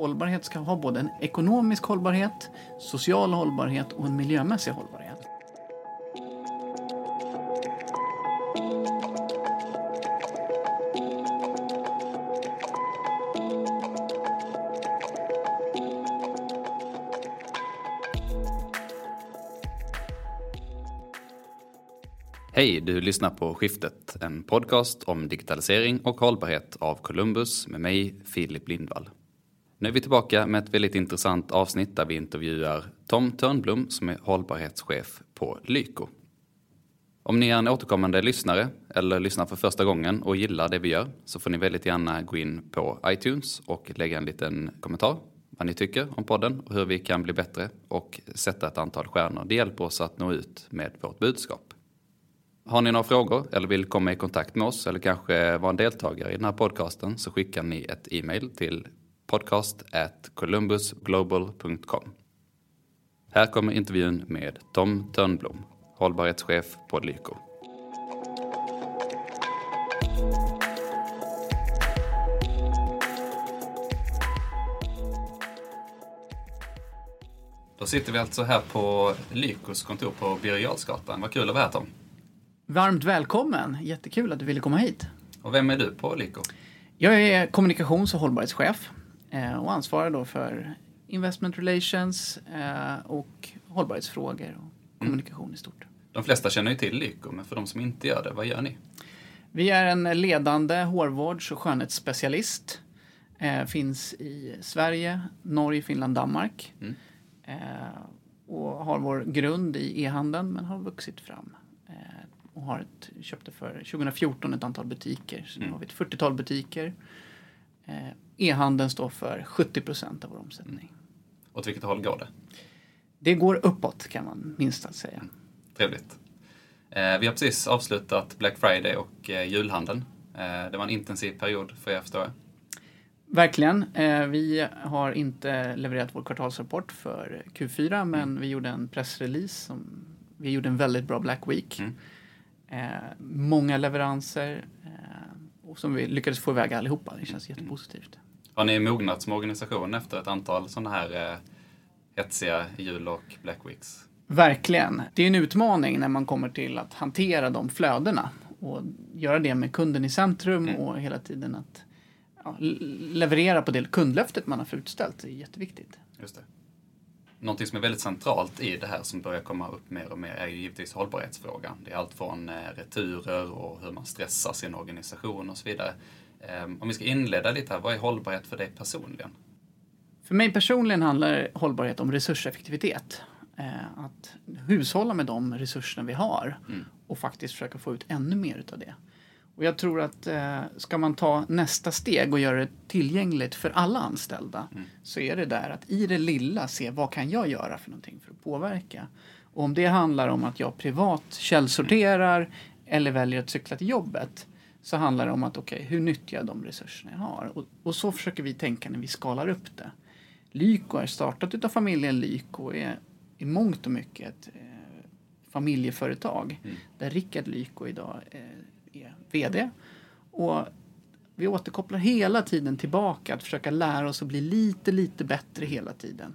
Hållbarhet ska ha både en ekonomisk hållbarhet, social hållbarhet och en miljömässig hållbarhet. Hej, du lyssnar på Skiftet, en podcast om digitalisering och hållbarhet av Columbus med mig, Filip Lindvall. Nu är vi tillbaka med ett väldigt intressant avsnitt där vi intervjuar Tom Törnblom som är hållbarhetschef på Lyko. Om ni är en återkommande lyssnare eller lyssnar för första gången och gillar det vi gör så får ni väldigt gärna gå in på iTunes och lägga en liten kommentar vad ni tycker om podden och hur vi kan bli bättre och sätta ett antal stjärnor. Det hjälper oss att nå ut med vårt budskap. Har ni några frågor eller vill komma i kontakt med oss eller kanske vara en deltagare i den här podcasten så skickar ni ett e-mail till podcast at columbusglobal.com. Här kommer intervjun med Tom Törnblom, hållbarhetschef på Lyko. Då sitter vi alltså här på Lykos kontor på Birger Vad kul att vara här Tom. Varmt välkommen! Jättekul att du ville komma hit. Och vem är du på Lyko? Jag är kommunikations och hållbarhetschef och ansvarar då för investment relations eh, och hållbarhetsfrågor och kommunikation mm. i stort. De flesta känner ju till Lyko, men för de som inte gör det, vad gör ni? Vi är en ledande hårvårds och skönhetsspecialist. Eh, finns i Sverige, Norge, Finland, Danmark. Mm. och har vår grund i e-handeln men har vuxit fram och har ett, köpte för 2014 ett antal butiker. Så nu mm. har vi ett 40-tal butiker. Eh, E-handeln står för 70 procent av vår omsättning. Mm. Åt vilket håll går det? Det går uppåt kan man minst att säga. Mm. Trevligt. Eh, vi har precis avslutat Black Friday och eh, julhandeln. Det var en intensiv period för er förstår jag. Verkligen. Vi har inte levererat vår kvartalsrapport för Q4 men mm. vi gjorde en pressrelease. Som, vi gjorde en väldigt bra Black Week. Mm. Många leveranser och som vi lyckades få iväg allihopa. Det känns jättepositivt. Har ni mognat som organisation efter ett antal sådana här eh, hetsiga jul och Black Weeks? Verkligen. Det är en utmaning när man kommer till att hantera de flödena och göra det med kunden i centrum mm. och hela tiden att ja, leverera på det kundlöftet man har förutställt. Det är jätteviktigt. Just det. Någonting som är väldigt centralt i det här som börjar komma upp mer och mer är givetvis hållbarhetsfrågan. Det är allt från eh, returer och hur man stressar sin organisation och så vidare. Ehm, om vi ska inleda lite här, vad är hållbarhet för dig personligen? För mig personligen handlar hållbarhet om resurseffektivitet. Eh, att hushålla med de resurserna vi har mm. och faktiskt försöka få ut ännu mer utav det. Och jag tror att eh, ska man ta nästa steg och göra det tillgängligt för alla anställda mm. så är det där att i det lilla se vad kan jag göra för någonting för att påverka. Och om det handlar om att jag privat källsorterar mm. eller väljer att cykla till jobbet så handlar det om att okej, okay, hur nyttjar jag de resurserna jag har? Och, och, så försöker vi tänka när vi skalar upp det. Lyko är startat utav familjen Lyko är i mångt och mycket ett eh, familjeföretag mm. där Rickard Lyko idag eh, är VD. Och vi återkopplar hela tiden tillbaka att försöka lära oss att bli lite, lite bättre hela tiden.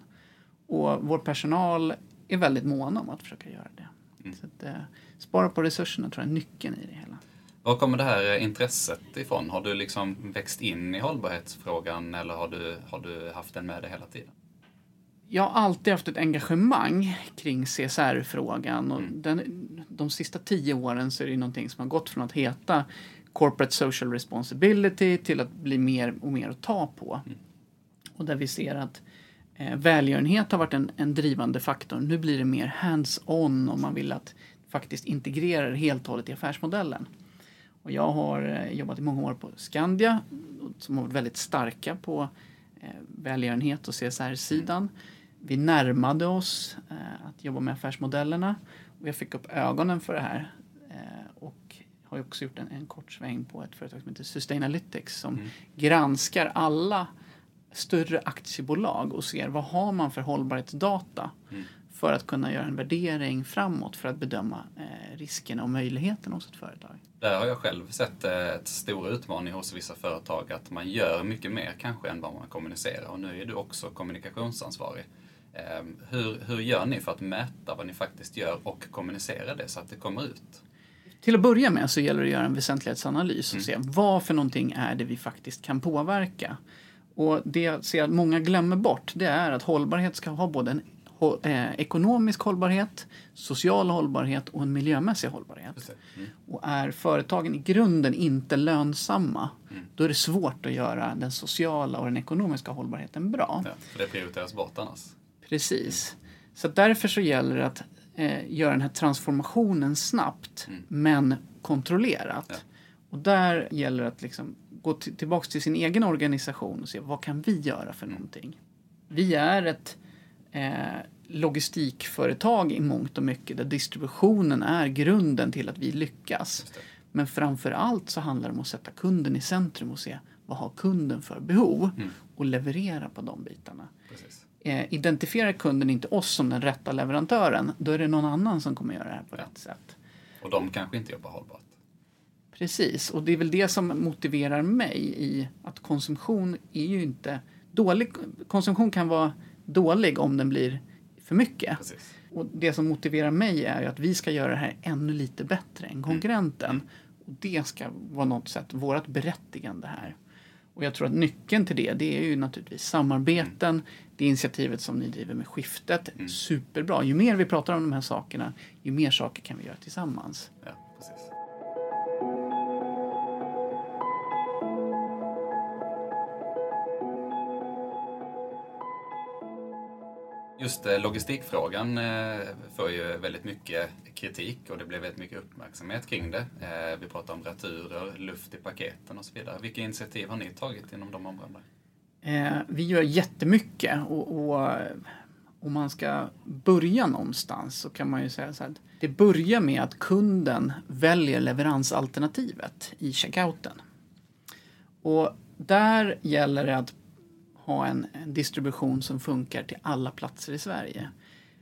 Och vår personal är väldigt måna om att försöka göra det. Mm. Så att, eh, spara på resurserna tror jag är nyckeln i det hela. Var kommer det här intresset ifrån? Har du liksom växt in i hållbarhetsfrågan eller har du, har du haft den med dig hela tiden? Jag har alltid haft ett engagemang kring CSR-frågan och mm. den, de sista tio åren så är det någonting som har gått från att heta Corporate Social Responsibility till att bli mer och mer att ta på. Mm. Och där vi ser att eh, välgörenhet har varit en, en drivande faktor. Nu blir det mer hands-on om man vill att faktiskt integrera det helt och hållet i affärsmodellen. Och jag har eh, jobbat i många år på Skandia som har varit väldigt starka på eh, välgörenhet och CSR-sidan. Mm vi närmade oss eh, att jobba med affärsmodellerna och jag fick upp ögonen för det här eh, och har också gjort en, en kort sväng på ett företag som heter Sustainalytics som mm. granskar alla större aktiebolag och ser vad har man för hållbarhetsdata mm. för att kunna göra en värdering framåt för att bedöma eh, riskerna och möjligheterna hos ett företag. Där har jag själv sett eh, ett stor utmaning hos vissa företag att man gör mycket mer kanske än vad man kommunicerar och nu är du också kommunikationsansvarig. Ehm, hur, hur gör ni för att mäta vad ni faktiskt gör och kommunicera det så att det kommer ut? Till att börja med så gäller det att göra en väsentlighetsanalys och mm. se vad för någonting är det vi faktiskt kan påverka. Och det jag ser att många glömmer bort det är att hållbarhet ska ha både en eh, ekonomisk hållbarhet, social hållbarhet och en miljömässig hållbarhet. Mm. Och är företagen i grunden inte lönsamma, mm. då är det svårt att göra den sociala och den ekonomiska hållbarheten bra. Ja, för det prioriteras bort annars. Precis. Så därför så gäller det att eh, göra den här transformationen snabbt, mm. men kontrollerat. Ja. Och där gäller det att liksom gå tillbaka till sin egen organisation och se vad kan vi göra för mm. någonting. Vi är ett eh, logistikföretag i mångt och mycket där distributionen är grunden till att vi lyckas. Men framför allt så handlar det om att sätta kunden i centrum och se vad har kunden för behov mm. och leverera på de bitarna. Eh, identifierar kunden inte oss som den rätta leverantören, då är det någon annan som kommer göra det här på rätt sätt. Och de kanske inte jobbar hållbart. Precis, och det är väl det som motiverar mig i att konsumtion är ju inte dålig. Konsumtion kan vara dålig om den blir för mycket. Precis. Och det som motiverar mig är ju att vi ska göra det här ännu lite bättre än konkurrenten. Mm. Och det ska vara något sätt vårt berättigande här. Och jag tror att nyckeln till det, det är ju naturligtvis samarbeten. Mm. Det initiativet som ni driver med skiftet, mm. superbra. Ju mer vi pratar om de här sakerna, ju mer saker kan vi göra tillsammans. Ja, precis. Just eh, logistikfrågan eh, får ju väldigt mycket kritik och det blev väldigt mycket uppmärksamhet kring det. Eh, vi pratar om returer, luft i paketen och så vidare. Vilka initiativ har ni tagit inom de områdena? Vi gör jättemycket och, och om man ska börja någonstans så kan man ju säga så här. Det börjar med att kunden väljer leveransalternativet i checkouten. Och där gäller det att ha en, distribution som funkar till alla platser i Sverige.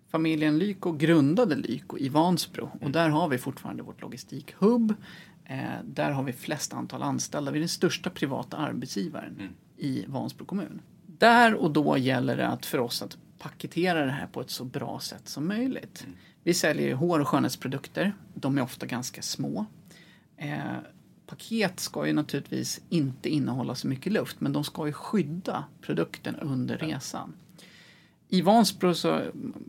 Familjen Lyko grundade Lyko i Vansbro och där har vi fortfarande vårt logistikhubb. Eh, där har vi flest antal anställda. Vi är den största privata arbetsgivaren mm. i Vansbro kommun. Där och då gäller det att för oss att paketera det här på ett så bra sätt som möjligt. Mm. Vi säljer hår och skönhetsprodukter. De är ofta ganska små. Eh, paket ska ju naturligtvis inte innehålla så mycket luft men de ska ju skydda produkten under resan. I Vansbro så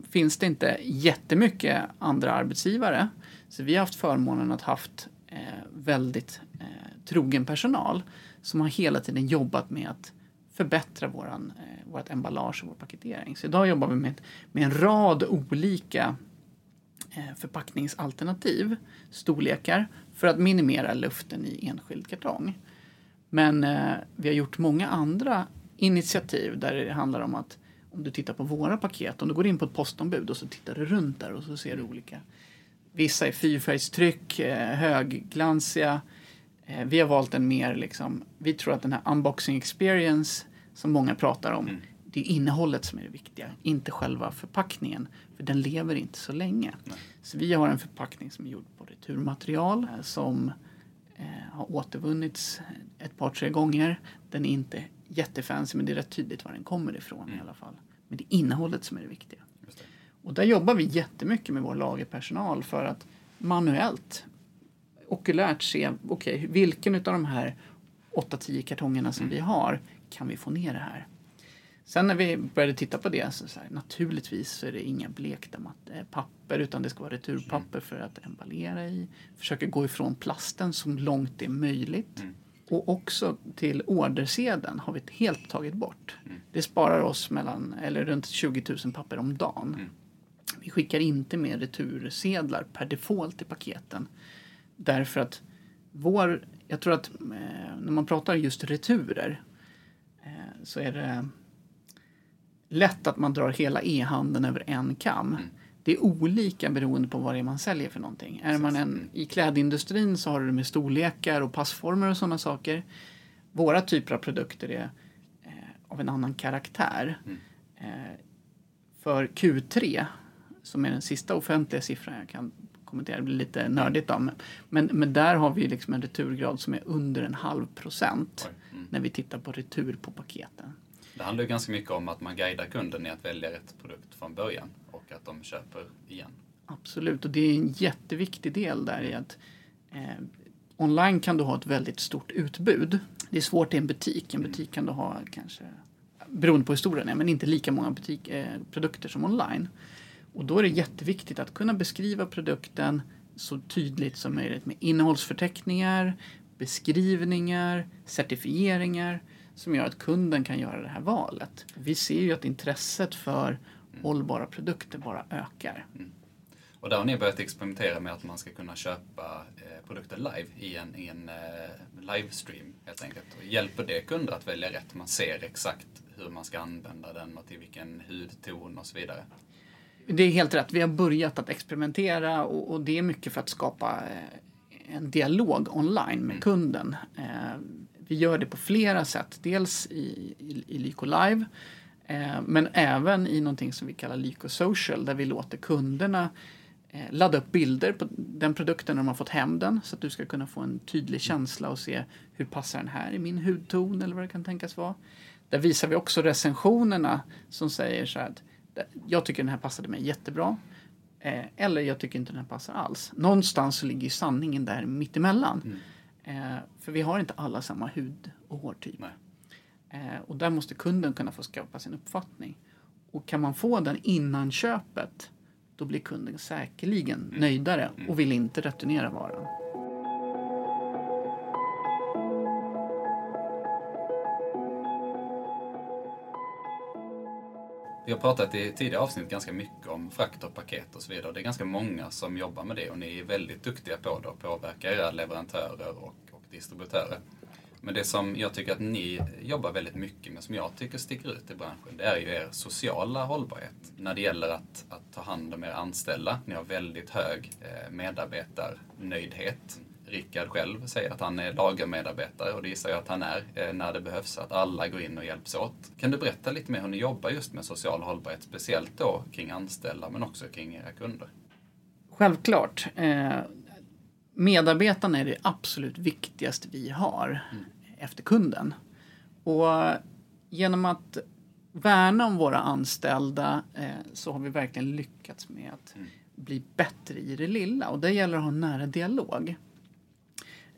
finns det inte jättemycket andra arbetsgivare så vi har haft förmånen att haft eh, väldigt eh, trogen personal som har hela tiden jobbat med att förbättra våran, eh, vårt emballage och vår paketering. Så idag jobbar vi med, med en rad olika Eh, förpackningsalternativ, storlekar för att minimera luften i enskild kartong. Men eh, vi har gjort många andra initiativ där det handlar om att om du tittar på våra paket, om du går in på ett postombud och så tittar du runt där och så ser du olika. Vissa är fyrfärgstryck, eh, högglansiga. Eh, vi har valt en mer liksom, vi tror att den här unboxing experience som många pratar om, mm det är innehållet som är det viktiga, inte själva förpackningen. För den lever inte så länge. Nej. Så vi har en förpackning som är gjord på returmaterial eh, som eh, har återvunnits ett par, tre gånger. Den är inte jättefancy men det är rätt tydligt var den kommer ifrån mm. i alla fall. Men det är innehållet som är det viktiga. Det. Och där jobbar vi jättemycket med vår lagerpersonal för att manuellt okulärt se okay, vilken av de här 8-10 kartongerna som mm. vi har kan vi få ner det här. Sen när vi började titta på det så, så här, naturligtvis så är det inga blekta eh, papper utan det ska vara returpapper för att emballera i. Försöker gå ifrån plasten så långt det är möjligt. Mm. Och också till ordersedeln har vi helt tagit bort. Mm. Det sparar oss mellan, eller runt 20 000 papper om dagen. Mm. Vi skickar inte med retursedlar per default i paketen. Därför att vår, jag tror att eh, när man pratar just returer eh, så är det lätt att man drar hela e-handeln över en kam. Mm. Det är olika beroende på vad det är man säljer för någonting. Är man en, I klädindustrin så har du det med storlekar och passformer och sådana saker. Våra typer av produkter är eh, av en annan karaktär. Mm. Eh, för Q3 som är den sista offentliga siffran jag kan kommentera, det blir lite nördigt då, men, men där har vi liksom en returgrad som är under en halv procent mm. när vi tittar på retur på paketen. Det handlar ju ganska mycket om att man guidar kunden i att välja rätt produkt från början och att de köper igen. Absolut, och det är en jätteviktig del där i att eh, online kan du ha ett väldigt stort utbud. Det är svårt i en butik. En butik kan du ha kanske, beroende på hur stor den är, men inte lika många butik, eh, produkter som online. Och då är det jätteviktigt att kunna beskriva produkten så tydligt som möjligt med innehållsförteckningar, beskrivningar, certifieringar som gör att kunden kan göra det här valet. Vi ser ju att intresset för hållbara produkter bara ökar. Mm. Och där har ni börjat experimentera med att man ska kunna köpa eh, produkter live i en, i en eh, livestream helt enkelt. Och hjälper det kunder att välja rätt? Man ser exakt hur man ska använda den och till vilken hudton och så vidare. Det är helt rätt. Vi har börjat att experimentera och, och det är mycket för att skapa eh, en dialog online med mm. kunden. Vi gör det på flera sätt. Dels i, i, i Lyko Live eh, men även i någonting som vi kallar Lyko Social där vi låter kunderna eh, ladda upp bilder på den produkten när de har fått hem den så att du ska kunna få en tydlig känsla och se hur passar den här i min hudton eller vad det kan tänkas vara. Där visar vi också recensionerna som säger så här att jag tycker den här passade mig jättebra. Eh, eller jag tycker inte den här passar alls. Någonstans så ligger sanningen där mittemellan. Mm. Eh, för vi har inte alla samma hud och hårtyp. Eh, och där måste kunden kunna få skapa sin uppfattning. Och kan man få den innan köpet då blir kunden säkerligen mm. nöjdare mm. och vill inte returnera varan. Vi har pratat i tidigare avsnitt ganska mycket om frakt och paket och så vidare. Det är ganska många som jobbar med det och ni är väldigt duktiga på det och påverkar era leverantörer och, och distributörer. Men det som jag tycker att ni jobbar väldigt mycket med, som jag tycker sticker ut i branschen, det är ju er sociala hållbarhet. När det gäller att, att ta hand om er anställda. Ni har väldigt hög eh, medarbetarnöjdhet. Rickard själv säger att han är lagermedarbetare och det gissar jag att han är eh, när det behövs, att alla går in och hjälps åt. Kan du berätta lite mer hur ni jobbar just med social hållbarhet, speciellt då kring anställda men också kring era kunder? Självklart. Eh, medarbetarna är det absolut viktigaste vi har mm. efter kunden. Och genom att värna om våra anställda eh, så har vi verkligen lyckats med att mm. bli bättre i det lilla och det gäller att ha en nära dialog.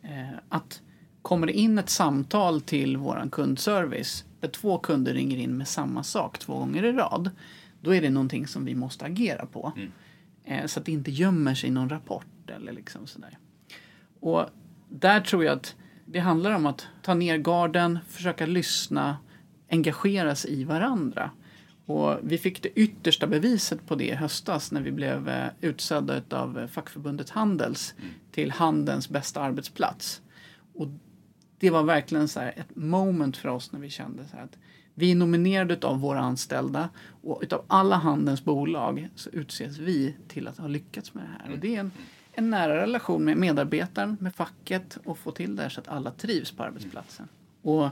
Eh, att kommer det in ett samtal till vår kundservice där två kunder ringer in med samma sak två gånger i rad, då är det någonting som vi måste agera på. Mm. Eh, så att det inte gömmer sig i någon rapport eller liksom sådär. Och där tror jag att det handlar om att ta ner garden, försöka lyssna, engagera sig i varandra. Och vi fick det yttersta beviset på det i höstas när vi blev eh, utsedda av fackförbundet Handels mm. till handelns bästa arbetsplats. Och det var verkligen så ett moment för oss när vi kände så att vi är nominerade av våra anställda och utav alla handelns bolag så utses vi till att ha lyckats med det här. Och det är en, en nära relation med medarbetaren, med facket och få till det här så att alla trivs på arbetsplatsen. Och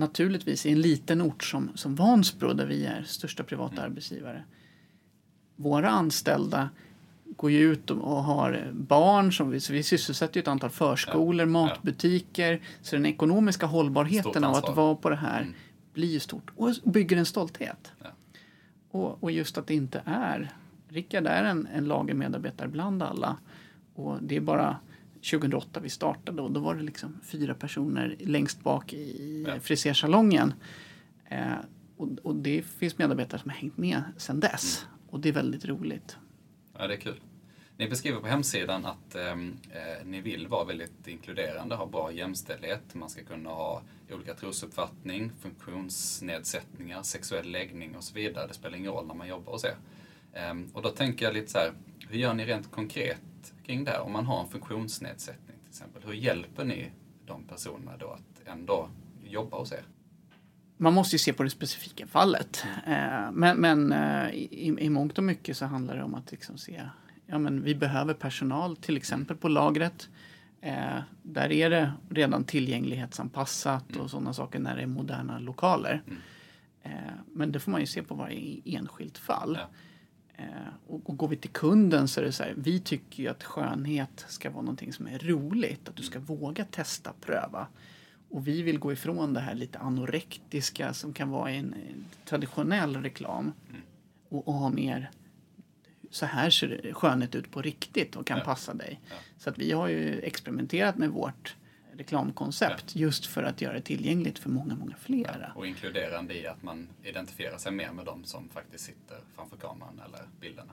naturligtvis i en liten ort som, som Vansbro där vi är största privata mm. arbetsgivare. Våra anställda går ju ut och har barn, som vi, så vi sysselsätter ett antal förskolor, ja, matbutiker. Så den ekonomiska hållbarheten av att vara på det här mm. blir ju stort och bygger en stolthet. Ja. Och, och, just att det inte är, Rickard är en, en lagermedarbetare bland alla och det är bara 2008 vi startade och då var det liksom fyra personer längst bak i ja. frisersalongen. Eh, och, och, det finns medarbetare som har hängt med sedan dess mm. och det är väldigt roligt. Ja, det är kul. Ni beskriver på hemsidan att ehm, eh, ni vill vara väldigt inkluderande, ha bra jämställdhet. Man ska kunna ha olika trosuppfattning, funktionsnedsättningar, sexuell läggning och så vidare. Det spelar ingen roll när man jobbar hos er. Eh, och då tänker jag lite så här, hur gör ni rent konkret kring det? Om man har en funktionsnedsättning till exempel, hur hjälper ni de personerna då att ändå jobba hos er? Man måste ju se på det specifika fallet. Mm. Men, men eh, i, i mångt och mycket så handlar det om att liksom se ja, men vi behöver personal, till exempel på lagret. Eh, där är det redan tillgänglighetsanpassat mm. och sådana saker när det är moderna lokaler. Mm. Eh, men det får man ju se på varje enskilt fall. Ja. Eh, och, går vi till kunden så är det så här, vi tycker ju att skönhet ska vara någonting som är roligt, att du ska våga testa, pröva. Och vi vill gå ifrån det här lite anorektiska som kan vara i en traditionell reklam och, och ha mer så här ser skönhet ut på riktigt och kan ja. passa dig. Ja. Så att vi har ju experimenterat med vårt reklamkoncept ja. just för att göra det tillgängligt för många, många fler. och inkluderande i att man identifierar sig mer med dem som faktiskt sitter framför kameran eller bilderna.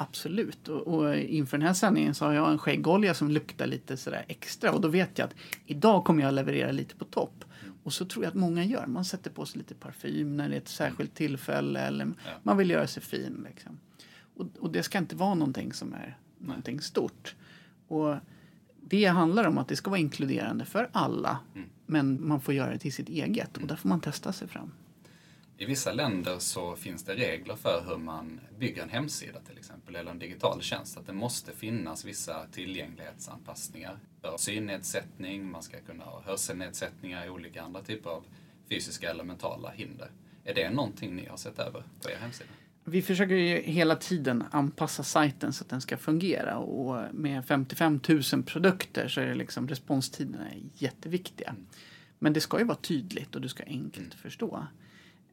Absolut. Och, och, inför den här sändningen så har jag en skäggolja som luktar lite sådär extra och då vet jag att idag kommer jag leverera lite på topp. Mm. Och så tror jag att många gör. Man sätter på sig lite parfym när det är ett särskilt tillfälle eller ja. man vill göra sig fin. Liksom. Och, och, det ska inte vara någonting som är Nej. någonting stort. Och det handlar om att det ska vara inkluderande för alla. Mm. Men man får göra det till sitt eget och där får man testa sig fram. I vissa länder så finns det regler för hur man bygger en hemsida till exempel, eller en digital tjänst. Att det måste finnas vissa tillgänglighetsanpassningar. För synnedsättning, man ska kunna ha hörselnedsättningar, olika andra typer av fysiska eller mentala hinder. Är det någonting ni har sett över på er hemsida? Vi försöker ju hela tiden anpassa sajten så att den ska fungera och med 55 000 produkter så är liksom responstiderna jätteviktiga. Men det ska ju vara tydligt och du ska enkelt mm. förstå.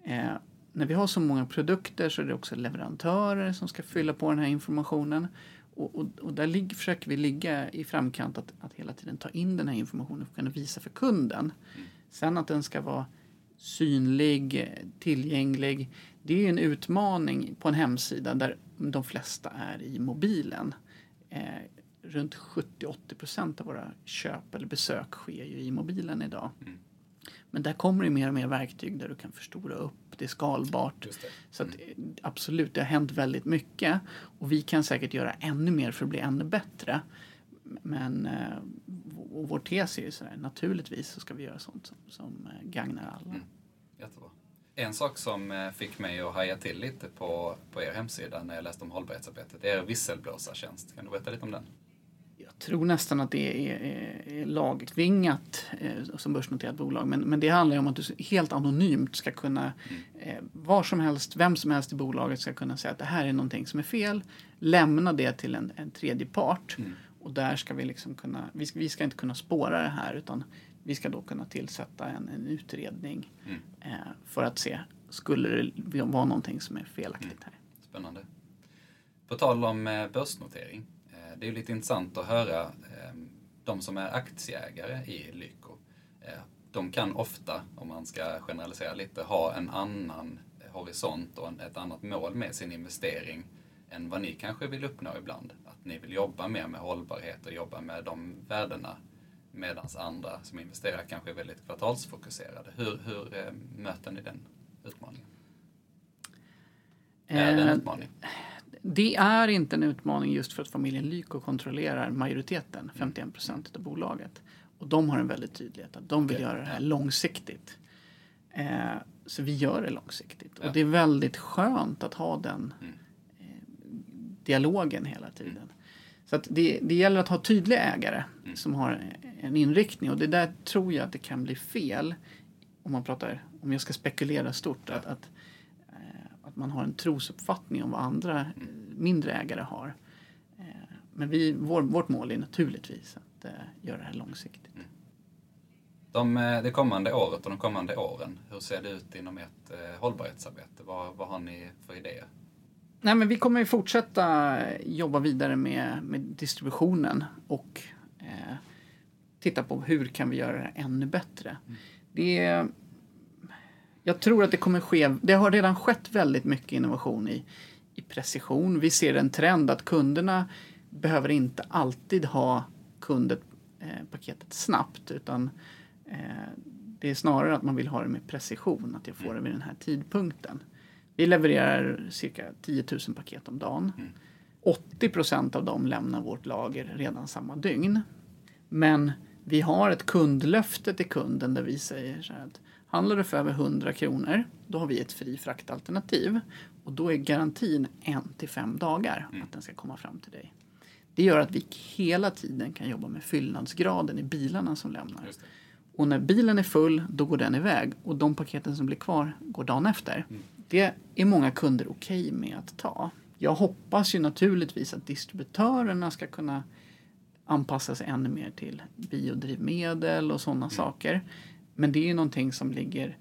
Eh, när vi har så många produkter så är det också leverantörer som ska fylla på den här informationen. Och, och, och där ligger, försöker vi ligga i framkant att, att hela tiden ta in den här informationen och kunna visa för kunden. Mm. Sen att den ska vara synlig, tillgänglig. Det är en utmaning på en hemsida där de flesta är i mobilen. Eh, runt 70-80 procent av våra köp eller besök sker ju i mobilen idag. Mm. Men där kommer det mer och mer verktyg där du kan förstora upp, det är skalbart. Det. Så att, mm. absolut, det har hänt väldigt mycket och vi kan säkert göra ännu mer för att bli ännu bättre. Men eh, och vår tes är ju sådär, naturligtvis så ska vi göra sånt som, som eh, gagnar alla. Mm. Jättebra. En sak som eh, fick mig att haja till lite på, på er hemsida när jag läste om hållbarhetsarbetet, det är er visselblåsartjänst. Kan du berätta lite om den? Jag tror nästan att det är, är, är lagtvingat eh, som börsnoterat bolag. Men, men det handlar om att du helt anonymt ska kunna, mm. eh, var som helst, vem som helst i bolaget ska kunna säga att det här är någonting som är fel. Lämna det till en, en tredje part. Mm. Och där ska vi liksom kunna, vi ska, vi ska inte kunna spåra det här utan vi ska då kunna tillsätta en, en utredning mm. eh, för att se, skulle det vara någonting som är felaktigt mm. här? Spännande. På tal om eh, börsnotering, eh, det är lite intressant att höra eh, de som är aktieägare i Lyko. Eh, de kan ofta, om man ska generalisera lite, ha en annan horisont och ett annat mål med sin investering än vad ni kanske vill uppnå ibland. Att ni vill jobba mer med hållbarhet och jobba med de värdena medan andra som investerar kanske är väldigt kvartalsfokuserade. Hur, hur eh, möter ni den utmaningen? Är det en eh, utmaning? Det är inte en utmaning just för att familjen Lyko kontrollerar majoriteten, 51 mm. procent av bolaget. Och de har en väldigt tydlighet att de vill okay. göra det här långsiktigt. Eh, så vi gör det långsiktigt. Och det är väldigt skönt att ha den mm. dialogen hela tiden. Mm. Så det, det gäller att ha tydliga ägare mm. som har en inriktning och det där tror jag att det kan bli fel om man pratar, om jag ska spekulera stort, att, att, eh, att man har en trosuppfattning om vad andra mm. mindre ägare har. Eh, men vi, vår, vårt mål är naturligtvis att eh, göra det här långsiktigt. Mm. De, det kommande året och de kommande åren, hur ser det ut inom ert hållbarhetsarbete? Vad, vad har ni för idéer? Nej, men vi kommer ju fortsätta jobba vidare med, med distributionen och eh, titta på hur kan vi göra det ännu bättre. Mm. Det, jag tror att det kommer ske, det har redan skett väldigt mycket innovation i, i precision. Vi ser en trend att kunderna behöver inte alltid ha kundet eh, paketet snabbt utan eh, det är snarare att man vill ha det med precision, att jag får det vid den här tidpunkten. Vi levererar cirka 10 000 paket om dagen. Mm. 80 procent av dem lämnar vårt lager redan samma dygn. Men vi har ett kundlöfte till kunden där vi säger så här att handlar du för över 100 kronor, då har vi ett fri fraktalternativ. Och då är garantin en till fem dagar mm. att den ska komma fram till dig. Det gör att vi hela tiden kan jobba med fyllnadsgraden i bilarna som lämnar. Och när bilen är full, då går den iväg. Och de paketen som blir kvar går dagen efter. Mm. Det är många kunder okej okay med att ta Jag hoppas ju naturligtvis att distributörerna ska kunna anpassa sig ännu mer till biodrivmedel och sådana saker. Men det är ju någonting som ligger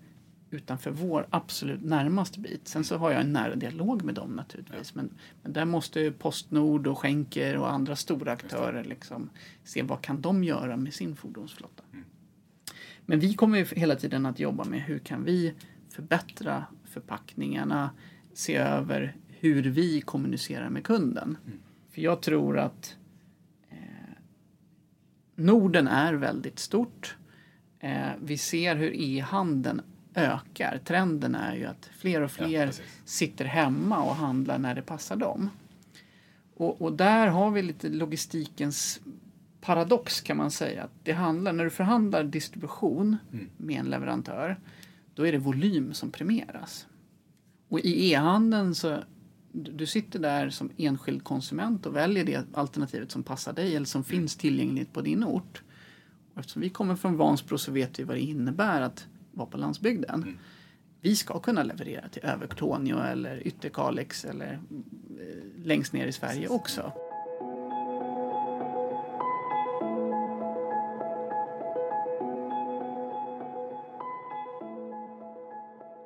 utanför vår absolut närmaste bit. Sen så har jag en nära dialog med dem naturligtvis. Ja. Men, men där måste Postnord och Schenker och andra stora aktörer liksom se vad kan de göra med sin fordonsflotta. Mm. Men vi kommer ju hela tiden att jobba med hur kan vi förbättra förpackningarna, se över hur vi kommunicerar med kunden. Mm. För jag tror att Norden är väldigt stort. Eh, vi ser hur e-handeln ökar. Trenden är ju att fler och fler ja, sitter hemma och handlar när det passar dem. Och, och, där har vi lite logistikens paradox kan man säga. Det handlar, när du förhandlar distribution mm. med en leverantör, då är det volym som premieras. Och i e-handeln så du sitter där som enskild konsument och väljer det alternativet som passar dig eller som mm. finns tillgängligt på din ort. Och eftersom vi kommer från Vansbro så vet vi vad det innebär att vara på landsbygden. Mm. Vi ska kunna leverera till Övertorneå eller Ytterkalix eller eh, längst ner i Sverige också.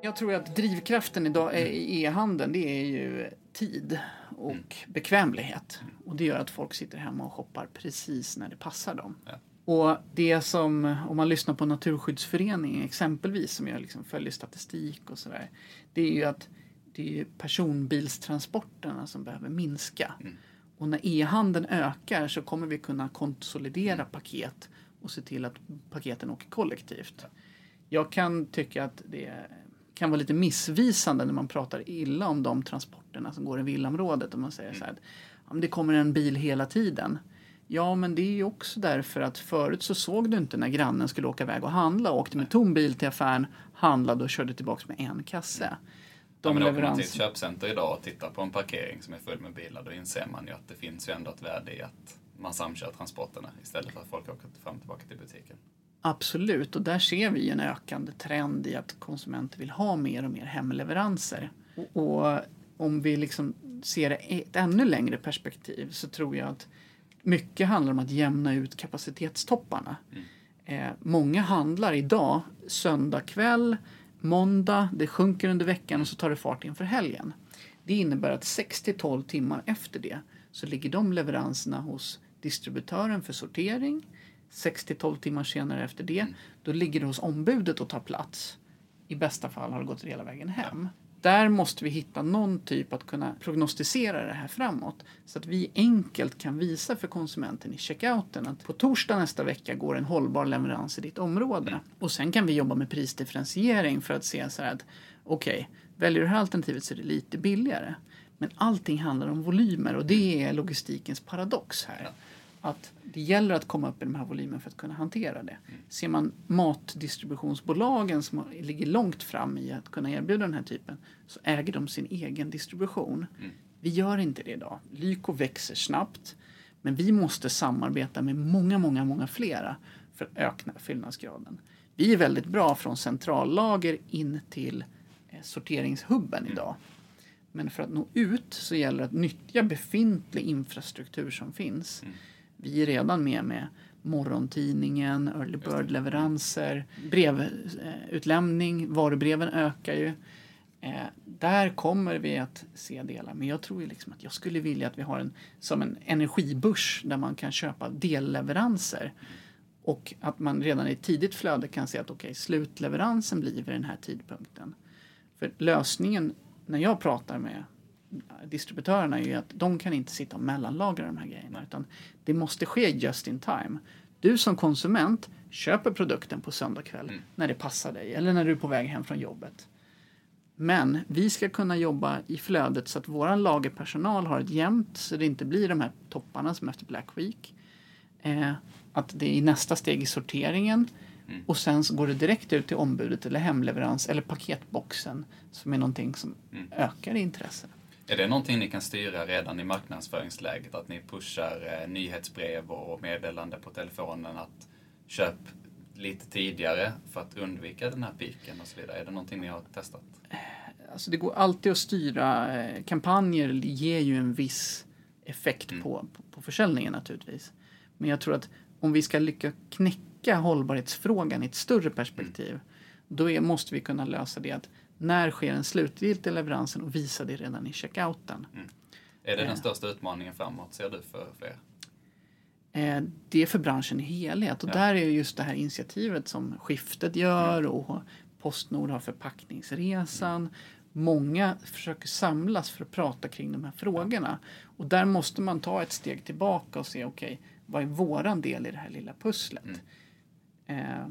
Jag tror att drivkraften idag i e-handeln det är ju tid och mm. bekvämlighet. Och det gör att folk sitter hemma och shoppar precis när det passar dem. Ja. Och det som, om man lyssnar på Naturskyddsföreningen exempelvis, som jag liksom följer statistik och sådär, det är ju att det är personbilstransporterna som behöver minska. Mm. Och när e-handeln ökar så kommer vi kunna konsolidera paket och se till att paketen åker kollektivt. Jag kan tycka att det kan vara lite missvisande när man pratar illa om de transporterna som går i villaområdet. Och man säger så här att det kommer en bil hela tiden. Ja, men det är ju också därför att förut så såg du inte när grannen skulle åka iväg och handla och åkte med tom bil till affären, handlade och körde tillbaka med en kasse. De ja, men leverans... åker man till ett köpcenter idag och tittar på en parkering som är full med bilar, då inser man ju att det finns ju ändå ett värde i att man samkör transporterna istället för att folk åker fram och tillbaka till butiken. Absolut, och där ser vi en ökande trend i att konsumenter vill ha mer och mer hemleveranser. Och, och om vi liksom ser ett ännu längre perspektiv så tror jag att mycket handlar om att jämna ut kapacitetstopparna. Mm. Eh, många handlar idag söndag kväll, måndag, det sjunker under veckan och så tar det fart inför helgen. Det innebär att 6 12 timmar efter det så ligger de leveranserna hos distributören för sortering. 6 12 timmar senare efter det, mm. då ligger det hos ombudet och tar plats. I bästa fall har det gått hela vägen hem. Ja där måste vi hitta någon typ att kunna prognostisera det här framåt. Så att vi enkelt kan visa för konsumenten i checkouten att på torsdag nästa vecka går en hållbar leverans i ditt område. Och sen kan vi jobba med prisdifferentiering för att se så här att okej, okay, väljer du det här alternativet så är det lite billigare. Men allting handlar om volymer och det är logistikens paradox här att det gäller att komma upp i de här volymerna för att kunna hantera det. Mm. Ser man matdistributionsbolagen som ligger långt fram i att kunna erbjuda den här typen så äger de sin egen distribution. Mm. Vi gör inte det idag. Lyko växer snabbt men vi måste samarbeta med många, många, många flera för att öka fyllnadsgraden. Vi är väldigt bra från centrallager in till eh, sorteringshubben mm. idag. Men för att nå ut så gäller det att nyttja befintlig infrastruktur som finns. Mm vi är redan med med morgontidningen, early bird-leveranser, brevutlämning, varubreven ökar ju. Eh, där kommer vi att se delar, men jag tror ju liksom att jag skulle vilja att vi har en som en energibörs där man kan köpa delleveranser och att man redan i ett tidigt flöde kan se att okay, slutleveransen blir vid den här tidpunkten. För lösningen när jag pratar med distributörerna är ju att de kan inte sitta och mellanlagra de här grejerna utan det måste ske just in time. Du som konsument köper produkten på söndag kväll mm. när det passar dig eller när du är på väg hem från jobbet. Men vi ska kunna jobba i flödet så att vår lagerpersonal har ett jämnt så det inte blir de här topparna som efter Black Week. Eh, att det är nästa steg i sorteringen mm. och sen så går det direkt ut till ombudet eller hemleverans eller paketboxen som är någonting som mm. ökar i intresse. Är det någonting ni kan styra redan i marknadsföringsläget? Att ni pushar eh, nyhetsbrev och meddelande på telefonen att köp lite tidigare för att undvika den här piken och så vidare? Är det någonting ni har testat? Alltså det går alltid att styra. eh, Kampanjer ger ju en viss effekt Mm. på, på, på försäljningen naturligtvis. Men jag tror att om vi ska lyckas knäcka hållbarhetsfrågan i ett större perspektiv, Mm. då är, måste vi kunna lösa det att när sker den slutgiltiga leveransen och visa det redan i checkouten. Är det den största utmaningen framåt, ser du, för, för er? Eh, det är för branschen i helhet. Och Ja. där är just det här initiativet som Skiftet gör och Postnord har förpackningsresan. Många försöker samlas för att prata kring de här frågorna. Och där måste man ta ett steg tillbaka och se, okej, vad är våran del i det här lilla pusslet? Eh,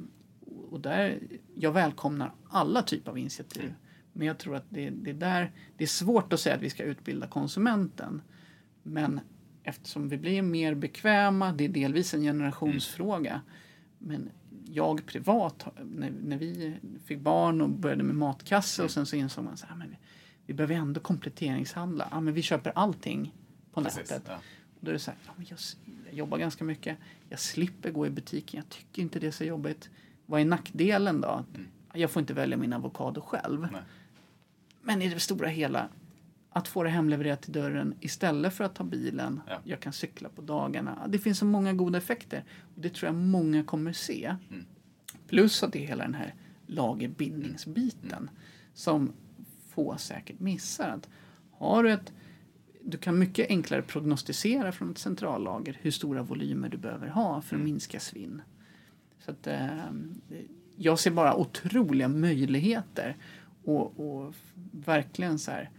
och där, jag välkomnar alla typer av initiativ. Men jag tror att det, det, är där, det är svårt att säga att vi ska utbilda konsumenten. Men eftersom vi blir mer bekväma, det är delvis en generationsfråga. Men jag privat, när, när vi fick barn och började med matkasse och sen så insåg man så här, men vi, vi behöver ändå kompletteringshandla. Ja, men vi köper allting på Precis, nätet. ja. Och då är det så här, ja, men jag, jag jobbar ganska mycket. Jag slipper gå i butiken. Jag tycker inte det är så jobbigt. Vad är nackdelen då? Jag får inte välja min avokado själv. Mm. Nej. Men i det stora hela, att få det hemlevererat till dörren istället för att ta bilen. Ja. Jag kan cykla på dagarna. Det finns så många goda effekter. Och det tror jag många kommer se. Mm. Plus att det är hela den här lagerbindningsbiten som få säkert missar. Att har du ett du kan mycket enklare prognostisera från ett centrallager hur stora volymer du behöver ha för att minska svinn. Så att, eh, jag ser bara otroliga möjligheter och, och verkligen så här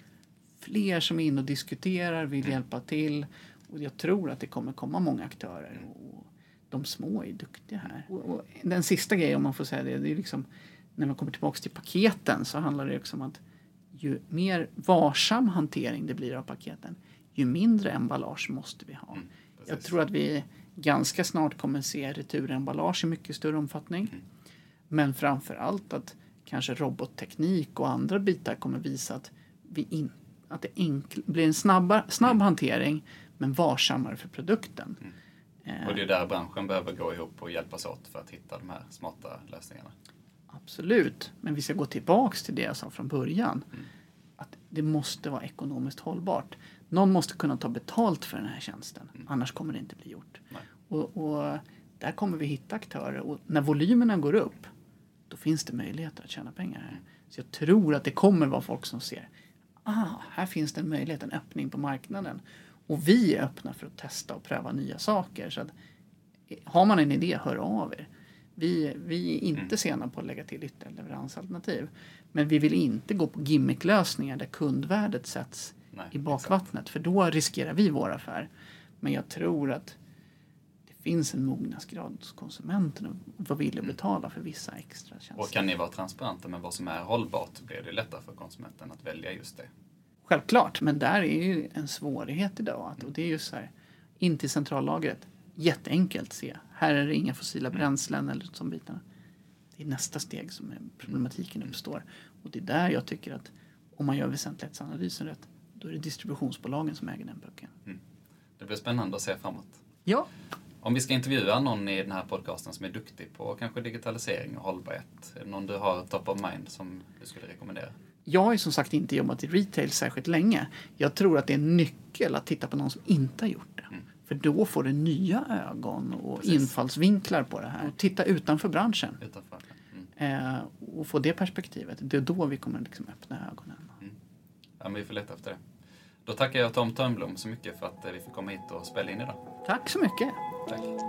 fler som är inne och diskuterar, vill hjälpa till och jag tror att det kommer komma många aktörer och de små är duktiga här. Och, och den sista grejen om man får säga det, det är liksom när man kommer tillbaks till paketen så handlar det också om att ju mer varsam hantering det blir av paketen, ju mindre emballage måste vi ha. jag precis. tror att vi ganska snart kommer se returemballage i mycket större omfattning. Men framför allt att kanske robotteknik och andra bitar kommer visa att, vi in, att det enkl, blir en snabba, snabb hantering men varsammare för produkten. Eh, Och det är där branschen behöver gå ihop och hjälpas åt för att hitta de här smarta lösningarna. Absolut, men vi ska gå tillbaks till det jag sa från början. Att det måste vara ekonomiskt hållbart. Någon måste kunna ta betalt för den här tjänsten, annars kommer det inte bli gjort. Och, och där kommer vi hitta aktörer och när volymerna går upp, då finns det möjligheter att tjäna pengar här. Så jag tror att det kommer vara folk som ser, ah, här finns det en möjlighet, en öppning på marknaden. Och vi är öppna för att testa och pröva nya saker. Så att, eh, har man en idé, hör av er. Vi, vi är inte sena på att lägga till ytterligare leveransalternativ. Men vi vill inte gå på gimmicklösningar där kundvärdet sätts Nej, i bakvattnet. För då riskerar vi vår affär. Men jag tror att det finns en mognadsgrad hos konsumenten att vara villig att betala för vissa extra tjänster. Och kan ni vara transparenta med vad som är hållbart blir det lättare för konsumenten att välja just det. Självklart, men där är ju en svårighet idag. Att, och det är ju så här, in till centrallagret, jätteenkelt se. Här är det inga fossila bränslen eller som bitarna. Det är nästa steg som problematiken uppstår. Och det är där jag tycker att om man gör väsentlighetsanalysen rätt, då är det distributionsbolagen som äger den böcken. Det blir spännande att se framåt. Ja, Om vi ska intervjua någon i den här podcasten som är duktig på kanske digitalisering och hållbarhet, är det någon du har top of mind som du skulle rekommendera? Jag har ju som sagt inte jobbat i retail särskilt länge. Jag tror att det är en nyckel att titta på någon som inte har gjort det. För då får du nya ögon och Precis. infallsvinklar på det här. Och titta utanför branschen Utanför? Mm. eh, och få det perspektivet. Det är då vi kommer liksom öppna men vi får leta efter det. Då tackar jag Tom Törnblom så mycket för att eh, vi fick komma hit och spela in idag. Tack så mycket! Tack.